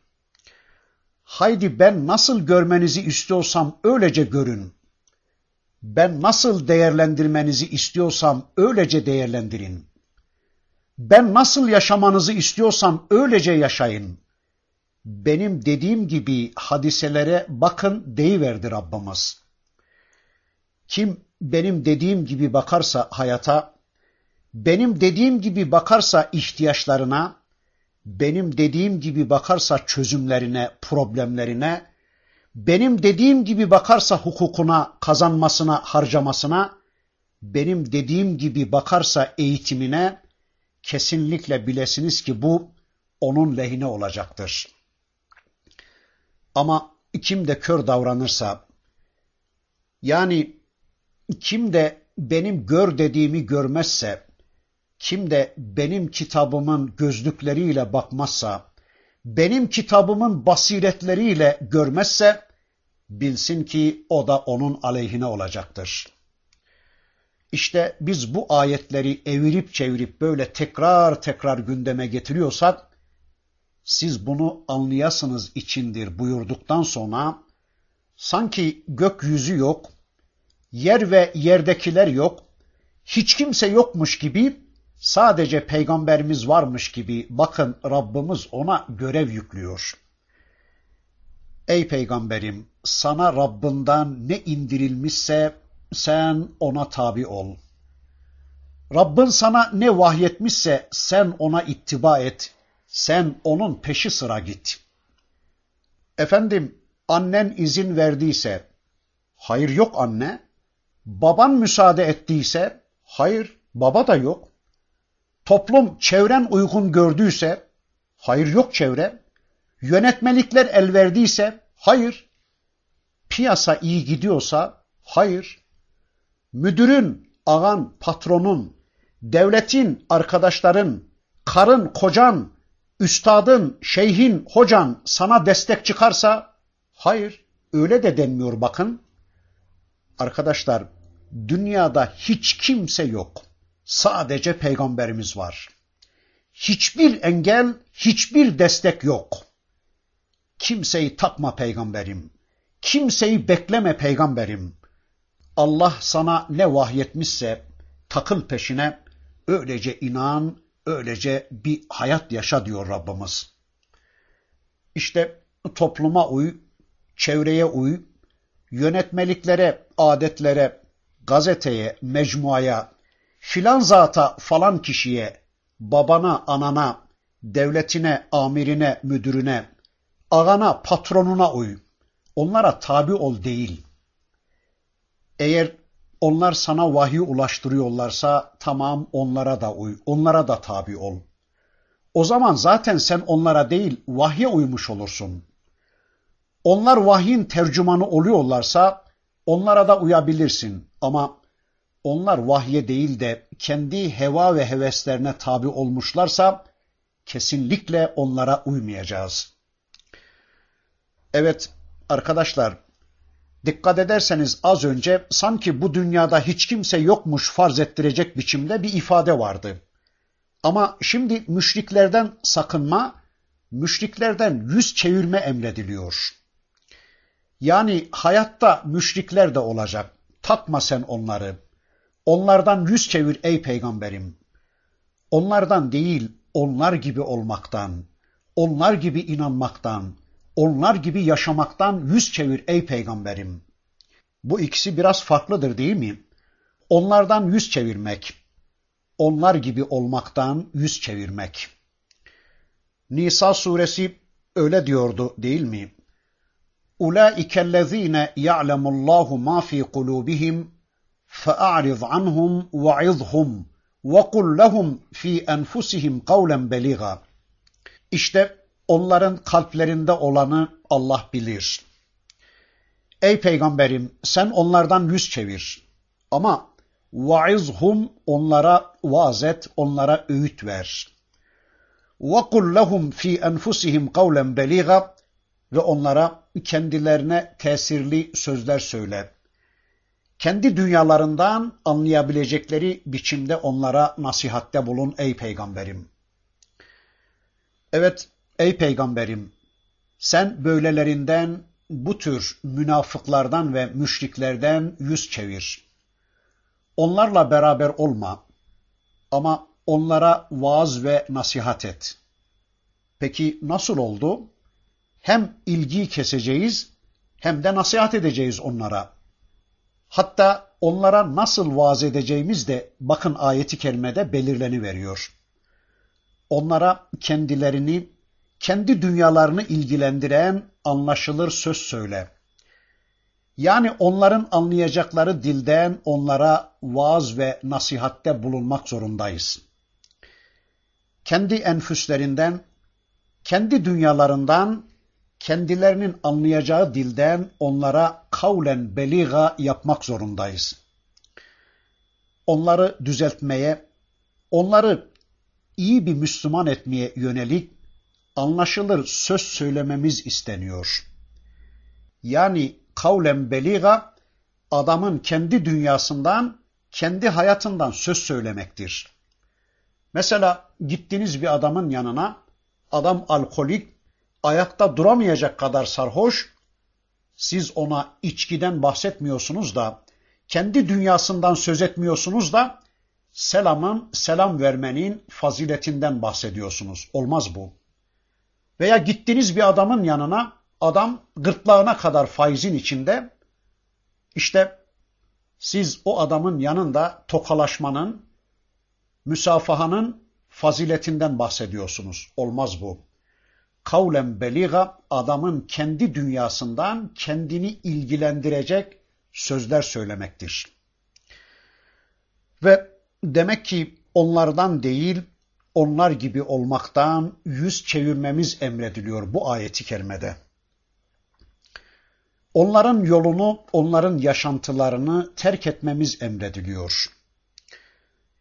Haydi ben nasıl görmenizi istiyorsam öylece görün. Ben nasıl değerlendirmenizi istiyorsam öylece değerlendirin. Ben nasıl yaşamanızı istiyorsam öylece yaşayın. Benim dediğim gibi hadiselere bakın deyiverdi Rabbimiz. Kim benim dediğim gibi bakarsa hayata, benim dediğim gibi bakarsa ihtiyaçlarına, benim dediğim gibi bakarsa çözümlerine, problemlerine, benim dediğim gibi bakarsa hukukuna, kazanmasına, harcamasına, benim dediğim gibi bakarsa eğitimine, kesinlikle bilesiniz ki bu onun lehine olacaktır. Ama kim de kör davranırsa, yani kim de benim gör dediğimi görmezse, kim de benim kitabımın gözlükleriyle bakmazsa, benim kitabımın basiretleriyle görmezse, bilsin ki o da onun aleyhine olacaktır. İşte biz bu ayetleri evirip çevirip böyle tekrar tekrar gündeme getiriyorsak, siz bunu anlayasınız içindir buyurduktan sonra, sanki gökyüzü yok, yer ve yerdekiler yok, hiç kimse yokmuş gibi, sadece peygamberimiz varmış gibi bakın Rabbimiz ona görev yüklüyor. Ey peygamberim sana Rabbinden ne indirilmişse sen ona tabi ol. Rabbin sana ne vahyetmişse sen ona ittiba et. Sen onun peşi sıra git. Efendim annen izin verdiyse, hayır yok anne. Baban müsaade ettiyse, hayır baba da yok. Toplum çevren uygun gördüyse, hayır yok çevre. Yönetmelikler el verdiyse, hayır. Piyasa iyi gidiyorsa, hayır. Müdürün, ağan, patronun, devletin, arkadaşların, karın, kocan, üstadın, şeyhin, hocan sana destek çıkarsa, hayır, öyle de denmiyor bakın. Arkadaşlar, dünyada hiç kimse yok. Sadece peygamberimiz var. Hiçbir engel, hiçbir destek yok. Kimseyi takma peygamberim. Kimseyi bekleme peygamberim. Allah sana ne vahyetmişse takıl peşine, öylece inan, öylece bir hayat yaşa diyor Rabbimiz. İşte topluma uy, çevreye uy, yönetmeliklere, adetlere, gazeteye, mecmuaya, filan zata, falan kişiye, babana, anana, devletine, amirine, müdürüne, ağana, patronuna uy. Onlara tabi ol değil. Eğer onlar sana vahiy ulaştırıyorlarsa tamam onlara da uy, onlara da tabi ol. O zaman zaten sen onlara değil vahye uymuş olursun. Onlar vahyin tercümanı oluyorlarsa onlara da uyabilirsin ama onlar vahye değil de kendi heva ve heveslerine tabi olmuşlarsa kesinlikle onlara uymayacağız. Evet arkadaşlar dikkat ederseniz az önce sanki bu dünyada hiç kimse yokmuş farz ettirecek biçimde bir ifade vardı. Ama şimdi müşriklerden sakınma, müşriklerden yüz çevirme emrediliyor. Yani hayatta müşrikler de olacak. Takma sen onları. Onlardan yüz çevir ey peygamberim. Onlardan değil, onlar gibi olmaktan, onlar gibi inanmaktan, onlar gibi yaşamaktan yüz çevir ey peygamberim. Bu ikisi biraz farklıdır değil mi? Onlardan yüz çevirmek, onlar gibi olmaktan yüz çevirmek. Nisa suresi öyle diyordu değil mi? أولئك الذين يعلم الله ما في قلوبهم فأعرض عنهم وعظهم وقل لهم في أنفسهم قولا بليغا İşte Onların kalplerinde olanı Allah bilir. Ey peygamberim sen onlardan yüz çevir. Ama vaizhum onlara vaazet, onlara öğüt ver. Ve kul lehum fi enfusihim kavlen beliga ve onlara kendilerine tesirli sözler söyle. Kendi dünyalarından anlayabilecekleri biçimde onlara nasihatte bulun ey peygamberim. Evet ey peygamberim sen böylelerinden bu tür münafıklardan ve müşriklerden yüz çevir. Onlarla beraber olma ama onlara vaaz ve nasihat et. Peki nasıl oldu? Hem ilgiyi keseceğiz hem de nasihat edeceğiz onlara. Hatta onlara nasıl vaaz edeceğimiz de bakın ayeti kerimede belirleni veriyor. Onlara kendilerini, kendi dünyalarını ilgilendiren anlaşılır söz söyle. Yani onların anlayacakları dilden onlara vaaz ve nasihatte bulunmak zorundayız. Kendi enfüslerinden, kendi dünyalarından, kendilerinin anlayacağı dilden onlara kavlen beliga yapmak zorundayız. Onları düzeltmeye, onları iyi bir Müslüman etmeye yönelik anlaşılır söz söylememiz isteniyor. Yani kavlen beliga adamın kendi dünyasından, kendi hayatından söz söylemektir. Mesela gittiniz bir adamın yanına, adam alkolik, ayakta duramayacak kadar sarhoş, siz ona içkiden bahsetmiyorsunuz da, kendi dünyasından söz etmiyorsunuz da, selamın, selam vermenin faziletinden bahsediyorsunuz. Olmaz bu. Veya gittiniz bir adamın yanına, Adam gırtlağına kadar faizin içinde. İşte siz o adamın yanında tokalaşmanın, müsafahanın faziletinden bahsediyorsunuz. Olmaz bu. Kavlen beliga adamın kendi dünyasından kendini ilgilendirecek sözler söylemektir. Ve demek ki onlardan değil, onlar gibi olmaktan yüz çevirmemiz emrediliyor bu ayeti kerimede. Onların yolunu, onların yaşantılarını terk etmemiz emrediliyor.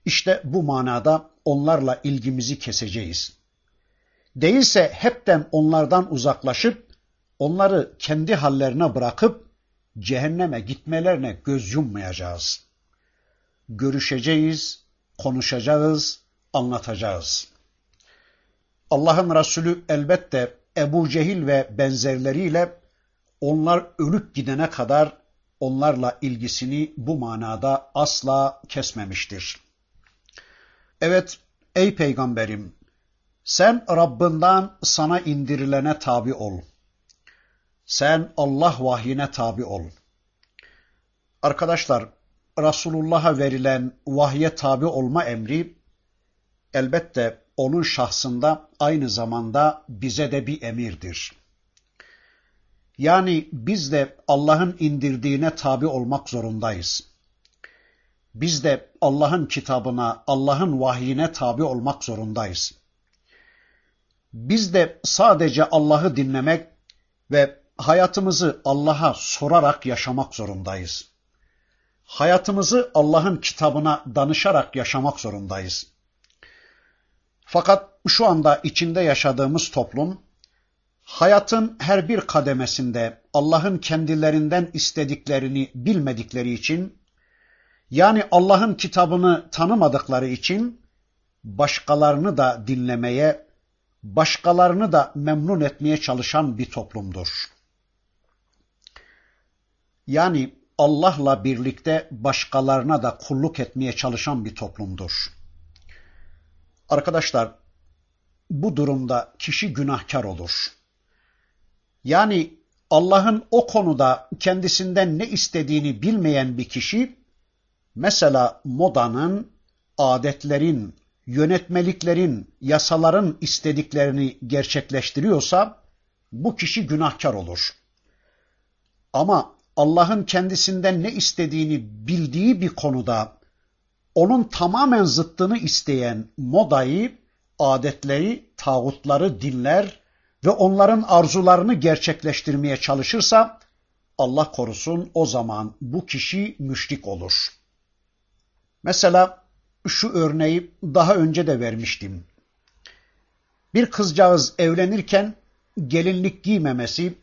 İşte bu manada onlarla ilgimizi keseceğiz. Değilse hepten onlardan uzaklaşıp onları kendi hallerine bırakıp cehenneme gitmelerine göz yummayacağız. Görüşeceğiz, konuşacağız, anlatacağız. Allah'ın Resulü elbette Ebu Cehil ve benzerleriyle onlar ölüp gidene kadar onlarla ilgisini bu manada asla kesmemiştir. Evet ey peygamberim sen Rabbinden sana indirilene tabi ol. Sen Allah vahyine tabi ol. Arkadaşlar Resulullah'a verilen vahye tabi olma emri elbette onun şahsında aynı zamanda bize de bir emirdir. Yani biz de Allah'ın indirdiğine tabi olmak zorundayız. Biz de Allah'ın kitabına, Allah'ın vahyine tabi olmak zorundayız. Biz de sadece Allah'ı dinlemek ve hayatımızı Allah'a sorarak yaşamak zorundayız. Hayatımızı Allah'ın kitabına danışarak yaşamak zorundayız. Fakat şu anda içinde yaşadığımız toplum hayatın her bir kademesinde Allah'ın kendilerinden istediklerini bilmedikleri için yani Allah'ın kitabını tanımadıkları için başkalarını da dinlemeye, başkalarını da memnun etmeye çalışan bir toplumdur. Yani Allah'la birlikte başkalarına da kulluk etmeye çalışan bir toplumdur. Arkadaşlar, bu durumda kişi günahkar olur. Yani Allah'ın o konuda kendisinden ne istediğini bilmeyen bir kişi, mesela modanın, adetlerin, yönetmeliklerin, yasaların istediklerini gerçekleştiriyorsa, bu kişi günahkar olur. Ama Allah'ın kendisinden ne istediğini bildiği bir konuda onun tamamen zıttını isteyen modayı, adetleri, tağutları dinler ve onların arzularını gerçekleştirmeye çalışırsa Allah korusun o zaman bu kişi müşrik olur. Mesela şu örneği daha önce de vermiştim. Bir kızcağız evlenirken gelinlik giymemesi,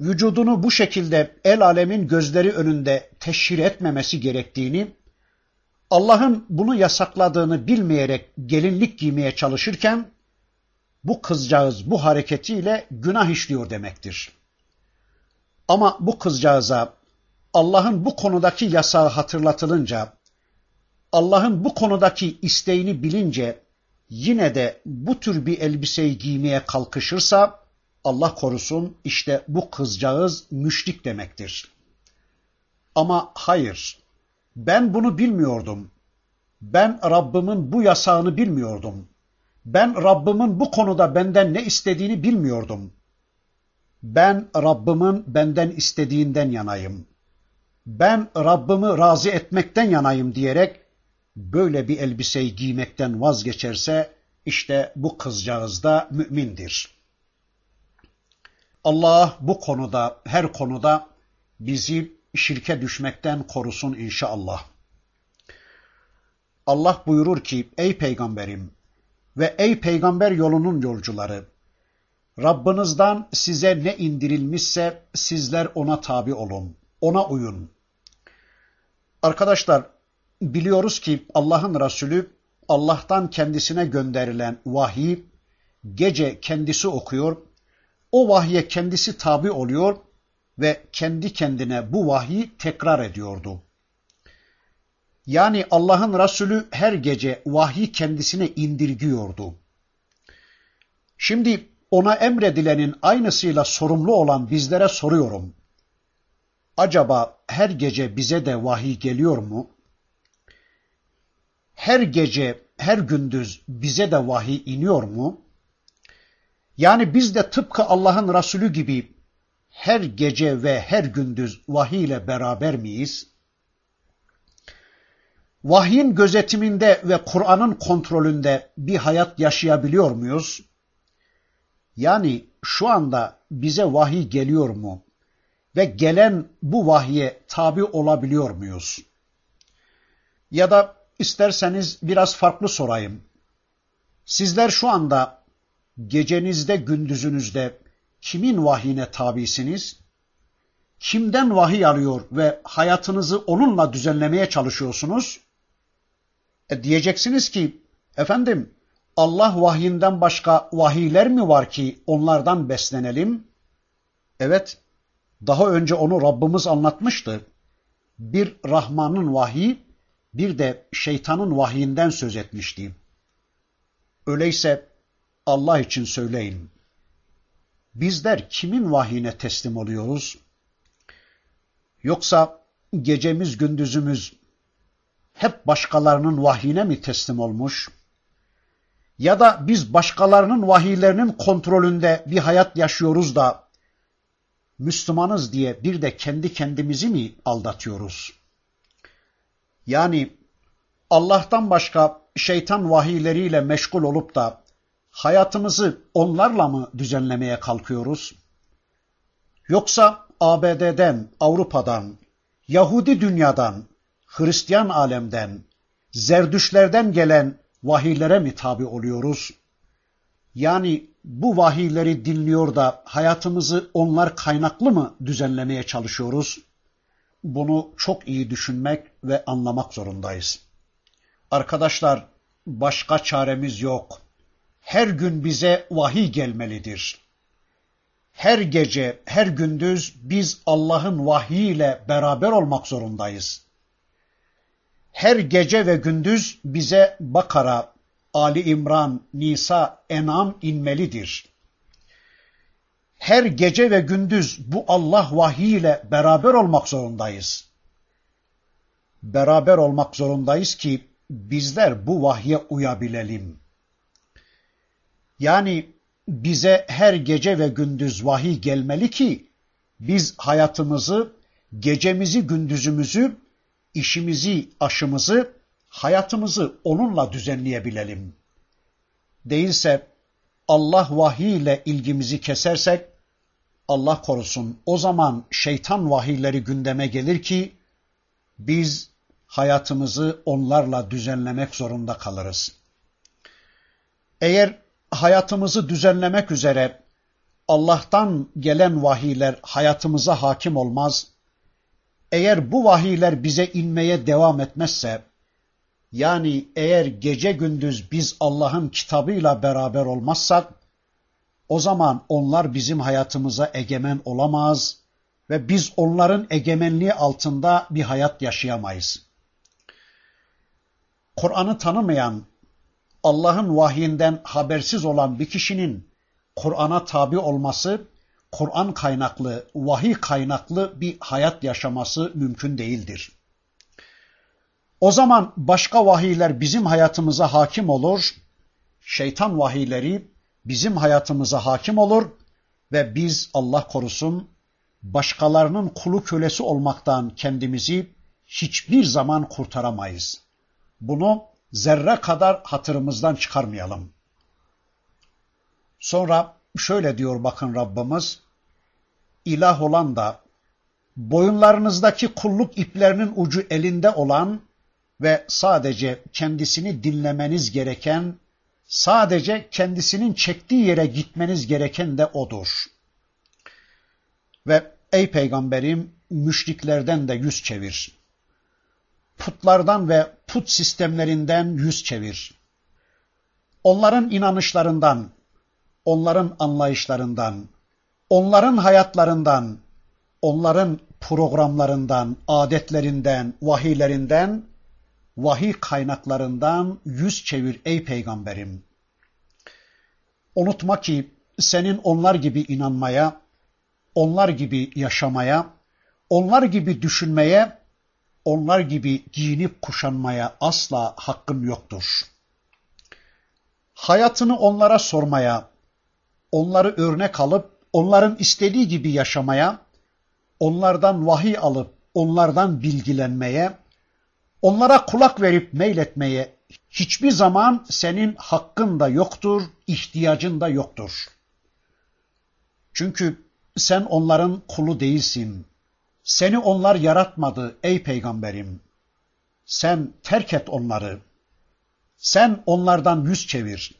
vücudunu bu şekilde el alemin gözleri önünde teşhir etmemesi gerektiğini, Allah'ın bunu yasakladığını bilmeyerek gelinlik giymeye çalışırken, bu kızcağız bu hareketiyle günah işliyor demektir. Ama bu kızcağıza Allah'ın bu konudaki yasağı hatırlatılınca, Allah'ın bu konudaki isteğini bilince yine de bu tür bir elbiseyi giymeye kalkışırsa Allah korusun işte bu kızcağız müşrik demektir. Ama hayır, ben bunu bilmiyordum. Ben Rabbimin bu yasağını bilmiyordum. Ben Rabbimin bu konuda benden ne istediğini bilmiyordum. Ben Rabbimin benden istediğinden yanayım. Ben Rabbimi razı etmekten yanayım diyerek böyle bir elbiseyi giymekten vazgeçerse işte bu kızcağız da mümindir. Allah bu konuda, her konuda bizi şirke düşmekten korusun inşallah. Allah buyurur ki ey peygamberim ve ey peygamber yolunun yolcuları Rabbinizden size ne indirilmişse sizler ona tabi olun, ona uyun. Arkadaşlar biliyoruz ki Allah'ın Resulü Allah'tan kendisine gönderilen vahiy gece kendisi okuyor, o vahye kendisi tabi oluyor ve kendi kendine bu vahyi tekrar ediyordu. Yani Allah'ın Resulü her gece vahyi kendisine indirgiyordu. Şimdi ona emredilenin aynısıyla sorumlu olan bizlere soruyorum. Acaba her gece bize de vahiy geliyor mu? Her gece, her gündüz bize de vahiy iniyor mu? Yani biz de tıpkı Allah'ın Resulü gibi her gece ve her gündüz vahiy ile beraber miyiz? Vahyin gözetiminde ve Kur'an'ın kontrolünde bir hayat yaşayabiliyor muyuz? Yani şu anda bize vahiy geliyor mu? Ve gelen bu vahye tabi olabiliyor muyuz? Ya da isterseniz biraz farklı sorayım. Sizler şu anda gecenizde, gündüzünüzde kimin vahyine tabisiniz? Kimden vahiy alıyor ve hayatınızı onunla düzenlemeye çalışıyorsunuz? E diyeceksiniz ki, efendim Allah vahyinden başka vahiyler mi var ki onlardan beslenelim? Evet, daha önce onu Rabbimiz anlatmıştı. Bir Rahman'ın vahiy, bir de şeytanın vahyinden söz etmişti. Öyleyse Allah için söyleyin. Bizler kimin vahyine teslim oluyoruz? Yoksa gecemiz gündüzümüz hep başkalarının vahyine mi teslim olmuş? Ya da biz başkalarının vahiylerinin kontrolünde bir hayat yaşıyoruz da Müslümanız diye bir de kendi kendimizi mi aldatıyoruz? Yani Allah'tan başka şeytan vahiyleriyle meşgul olup da hayatımızı onlarla mı düzenlemeye kalkıyoruz? Yoksa ABD'den, Avrupa'dan, Yahudi dünyadan, Hristiyan alemden, Zerdüşlerden gelen vahiylere mi tabi oluyoruz? Yani bu vahiyleri dinliyor da hayatımızı onlar kaynaklı mı düzenlemeye çalışıyoruz? Bunu çok iyi düşünmek ve anlamak zorundayız. Arkadaşlar başka çaremiz yok. Her gün bize vahiy gelmelidir. Her gece, her gündüz biz Allah'ın vahyiyle beraber olmak zorundayız. Her gece ve gündüz bize Bakara, Ali İmran, Nisa, En'am inmelidir. Her gece ve gündüz bu Allah vahyiyle beraber olmak zorundayız. Beraber olmak zorundayız ki bizler bu vahye uyabilelim. Yani bize her gece ve gündüz vahiy gelmeli ki biz hayatımızı, gecemizi, gündüzümüzü, işimizi, aşımızı, hayatımızı onunla düzenleyebilelim. Değilse Allah vahiy ile ilgimizi kesersek Allah korusun o zaman şeytan vahiyleri gündeme gelir ki biz hayatımızı onlarla düzenlemek zorunda kalırız. Eğer hayatımızı düzenlemek üzere Allah'tan gelen vahiyler hayatımıza hakim olmaz, eğer bu vahiyler bize inmeye devam etmezse, yani eğer gece gündüz biz Allah'ın kitabıyla beraber olmazsak, o zaman onlar bizim hayatımıza egemen olamaz ve biz onların egemenliği altında bir hayat yaşayamayız. Kur'an'ı tanımayan, Allah'ın vahyinden habersiz olan bir kişinin Kur'an'a tabi olması, Kur'an kaynaklı, vahiy kaynaklı bir hayat yaşaması mümkün değildir. O zaman başka vahiyler bizim hayatımıza hakim olur, şeytan vahiyleri bizim hayatımıza hakim olur ve biz Allah korusun başkalarının kulu kölesi olmaktan kendimizi hiçbir zaman kurtaramayız. Bunu zerre kadar hatırımızdan çıkarmayalım. Sonra şöyle diyor bakın Rabbimiz, ilah olan da boyunlarınızdaki kulluk iplerinin ucu elinde olan ve sadece kendisini dinlemeniz gereken, sadece kendisinin çektiği yere gitmeniz gereken de odur. Ve ey peygamberim müşriklerden de yüz çevir. Putlardan ve put sistemlerinden yüz çevir. Onların inanışlarından, onların anlayışlarından, onların hayatlarından, onların programlarından, adetlerinden, vahiylerinden vahiy kaynaklarından yüz çevir ey peygamberim. Unutma ki senin onlar gibi inanmaya, onlar gibi yaşamaya, onlar gibi düşünmeye, onlar gibi giyinip kuşanmaya asla hakkın yoktur. Hayatını onlara sormaya, onları örnek alıp onların istediği gibi yaşamaya, onlardan vahiy alıp onlardan bilgilenmeye, onlara kulak verip meyletmeye hiçbir zaman senin hakkın da yoktur, ihtiyacın da yoktur. Çünkü sen onların kulu değilsin. Seni onlar yaratmadı ey peygamberim. Sen terk et onları. Sen onlardan yüz çevir.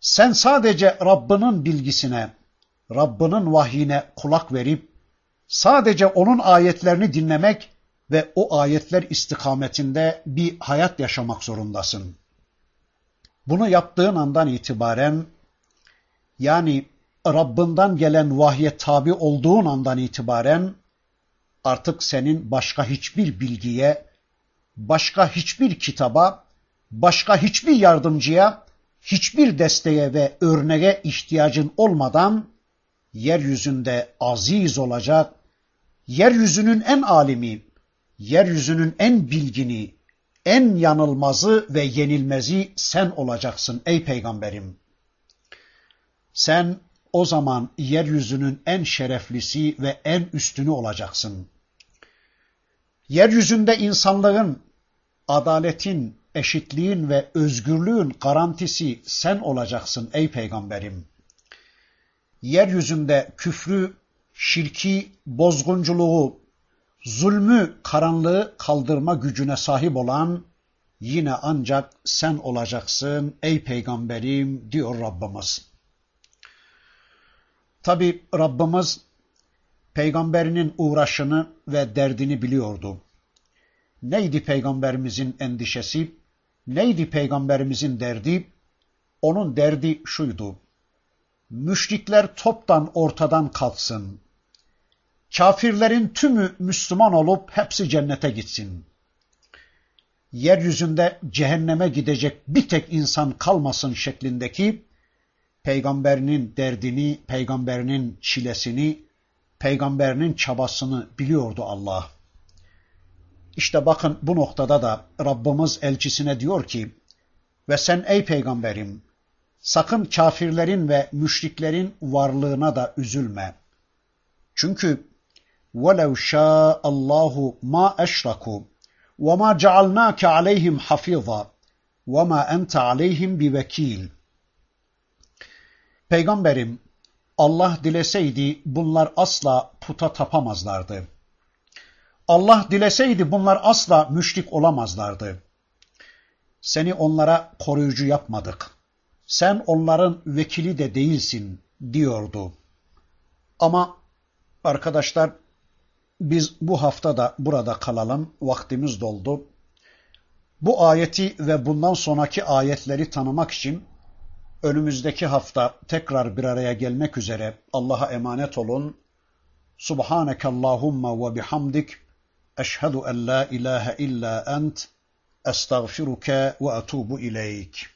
Sen sadece Rabbinin bilgisine, Rabbinin vahyine kulak verip sadece onun ayetlerini dinlemek ve o ayetler istikametinde bir hayat yaşamak zorundasın. Bunu yaptığın andan itibaren yani Rabbinden gelen vahye tabi olduğun andan itibaren artık senin başka hiçbir bilgiye, başka hiçbir kitaba, başka hiçbir yardımcıya, hiçbir desteğe ve örneğe ihtiyacın olmadan yeryüzünde aziz olacak, yeryüzünün en alimi, yeryüzünün en bilgini, en yanılmazı ve yenilmezi sen olacaksın ey peygamberim. Sen o zaman yeryüzünün en şereflisi ve en üstünü olacaksın. Yeryüzünde insanlığın, adaletin, eşitliğin ve özgürlüğün garantisi sen olacaksın ey peygamberim. Yeryüzünde küfrü, şirki, bozgunculuğu, zulmü, karanlığı kaldırma gücüne sahip olan yine ancak sen olacaksın ey peygamberim diyor Rabbimiz. Tabi Rabbimiz peygamberinin uğraşını ve derdini biliyordu. Neydi peygamberimizin endişesi? Neydi peygamberimizin derdi? Onun derdi şuydu. Müşrikler toptan ortadan kalksın. Kafirlerin tümü Müslüman olup hepsi cennete gitsin. Yeryüzünde cehenneme gidecek bir tek insan kalmasın şeklindeki peygamberinin derdini, peygamberinin çilesini, peygamberinin çabasını biliyordu Allah. İşte bakın bu noktada da Rabbimiz elçisine diyor ki, ve sen ey peygamberim, sakın kafirlerin ve müşriklerin varlığına da üzülme. Çünkü وَلَوْ شَاءَ اللّٰهُ مَا أَشْرَكُوا وَمَا جَعَلْنَاكَ عَلَيْهِمْ حَفِيظًا وَمَا أَنْتَ عَلَيْهِمْ بِوَكِيلٍ Peygamberim, Allah dileseydi bunlar asla puta tapamazlardı. Allah dileseydi bunlar asla müşrik olamazlardı. Seni onlara koruyucu yapmadık. Sen onların vekili de değilsin diyordu. Ama arkadaşlar biz bu hafta da burada kalalım. Vaktimiz doldu. Bu ayeti ve bundan sonraki ayetleri tanımak için önümüzdeki hafta tekrar bir araya gelmek üzere Allah'a emanet olun. Subhaneke Allahumma ve bihamdik. Eşhedü en la ilahe illa ent. Estağfiruke ve etubu ileyk.